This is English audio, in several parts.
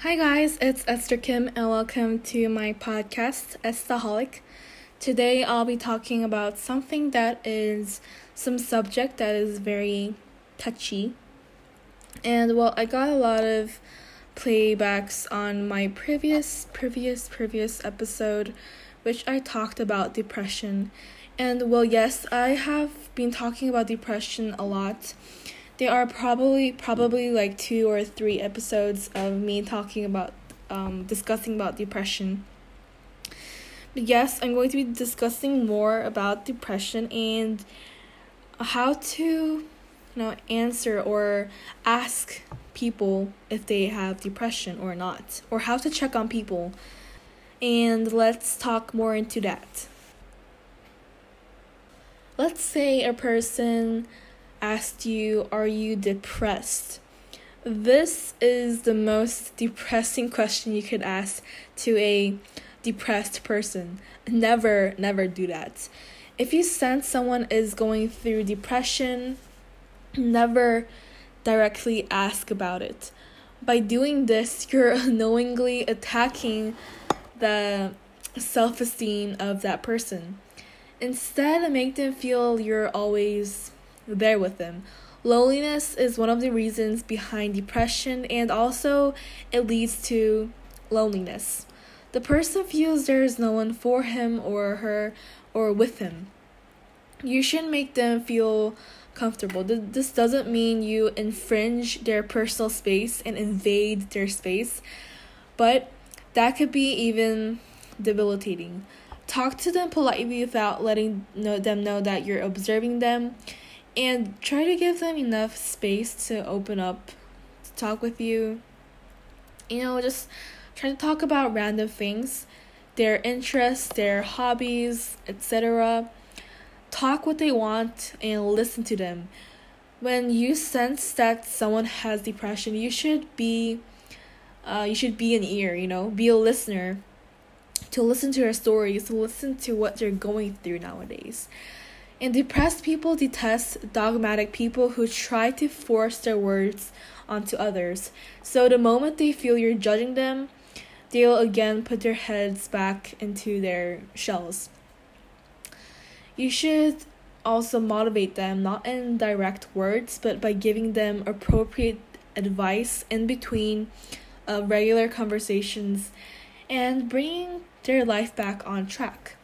Hi, guys, it's Esther Kim, and welcome to my podcast, Estaholic. Today, I'll be talking about something that is some subject that is very touchy. And well, I got a lot of playbacks on my previous, previous, previous episode, which I talked about depression. And well, yes, I have been talking about depression a lot there are probably probably like two or three episodes of me talking about um discussing about depression. But yes, I'm going to be discussing more about depression and how to you know answer or ask people if they have depression or not or how to check on people. And let's talk more into that. Let's say a person asked you, Are you depressed? This is the most depressing question you could ask to a depressed person. Never, never do that. If you sense someone is going through depression, never directly ask about it. By doing this, you're unknowingly attacking the self esteem of that person. Instead, make them feel you're always there with them. Loneliness is one of the reasons behind depression, and also it leads to loneliness. The person feels there is no one for him or her or with him. You should make them feel comfortable. This doesn't mean you infringe their personal space and invade their space, but that could be even debilitating. Talk to them politely without letting them know that you're observing them and try to give them enough space to open up to talk with you. You know just try to talk about random things their interests their hobbies etc talk what they want and listen to them. When you sense that someone has depression you should be uh, you should be an ear you know be a listener. To listen to their stories to listen to what they're going through nowadays and depressed people detest dogmatic people who try to force their words onto others. So the moment they feel you're judging them, they'll again put their heads back into their shells. You should also motivate them, not in direct words, but by giving them appropriate advice in between uh, regular conversations and bringing their life back on track.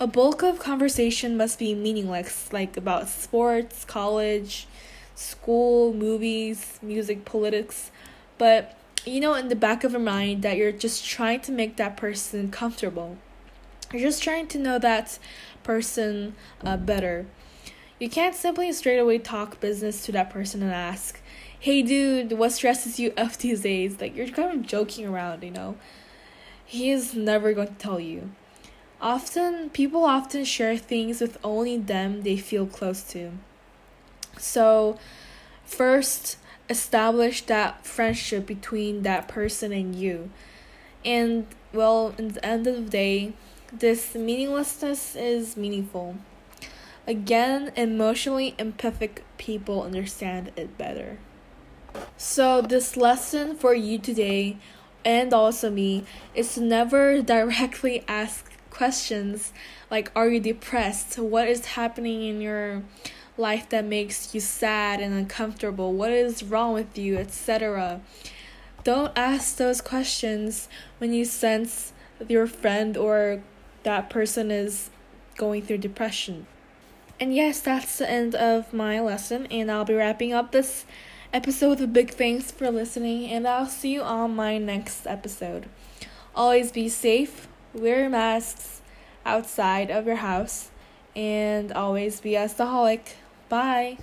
A bulk of conversation must be meaningless, like about sports, college, school, movies, music, politics. But you know, in the back of your mind, that you're just trying to make that person comfortable. You're just trying to know that person uh, better. You can't simply straight away talk business to that person and ask, hey dude, what stresses you up these days? Like, you're kind of joking around, you know? He is never going to tell you. Often, people often share things with only them they feel close to. So, first, establish that friendship between that person and you. And, well, in the end of the day, this meaninglessness is meaningful. Again, emotionally empathic people understand it better. So, this lesson for you today and also me is to never directly ask questions like are you depressed? What is happening in your life that makes you sad and uncomfortable? What is wrong with you etc don't ask those questions when you sense your friend or that person is going through depression. And yes that's the end of my lesson and i'll be wrapping up this episode with a big thanks for listening and i'll see you on my next episode. Always be safe wear masks outside of your house, and always be a Estaholic. Bye.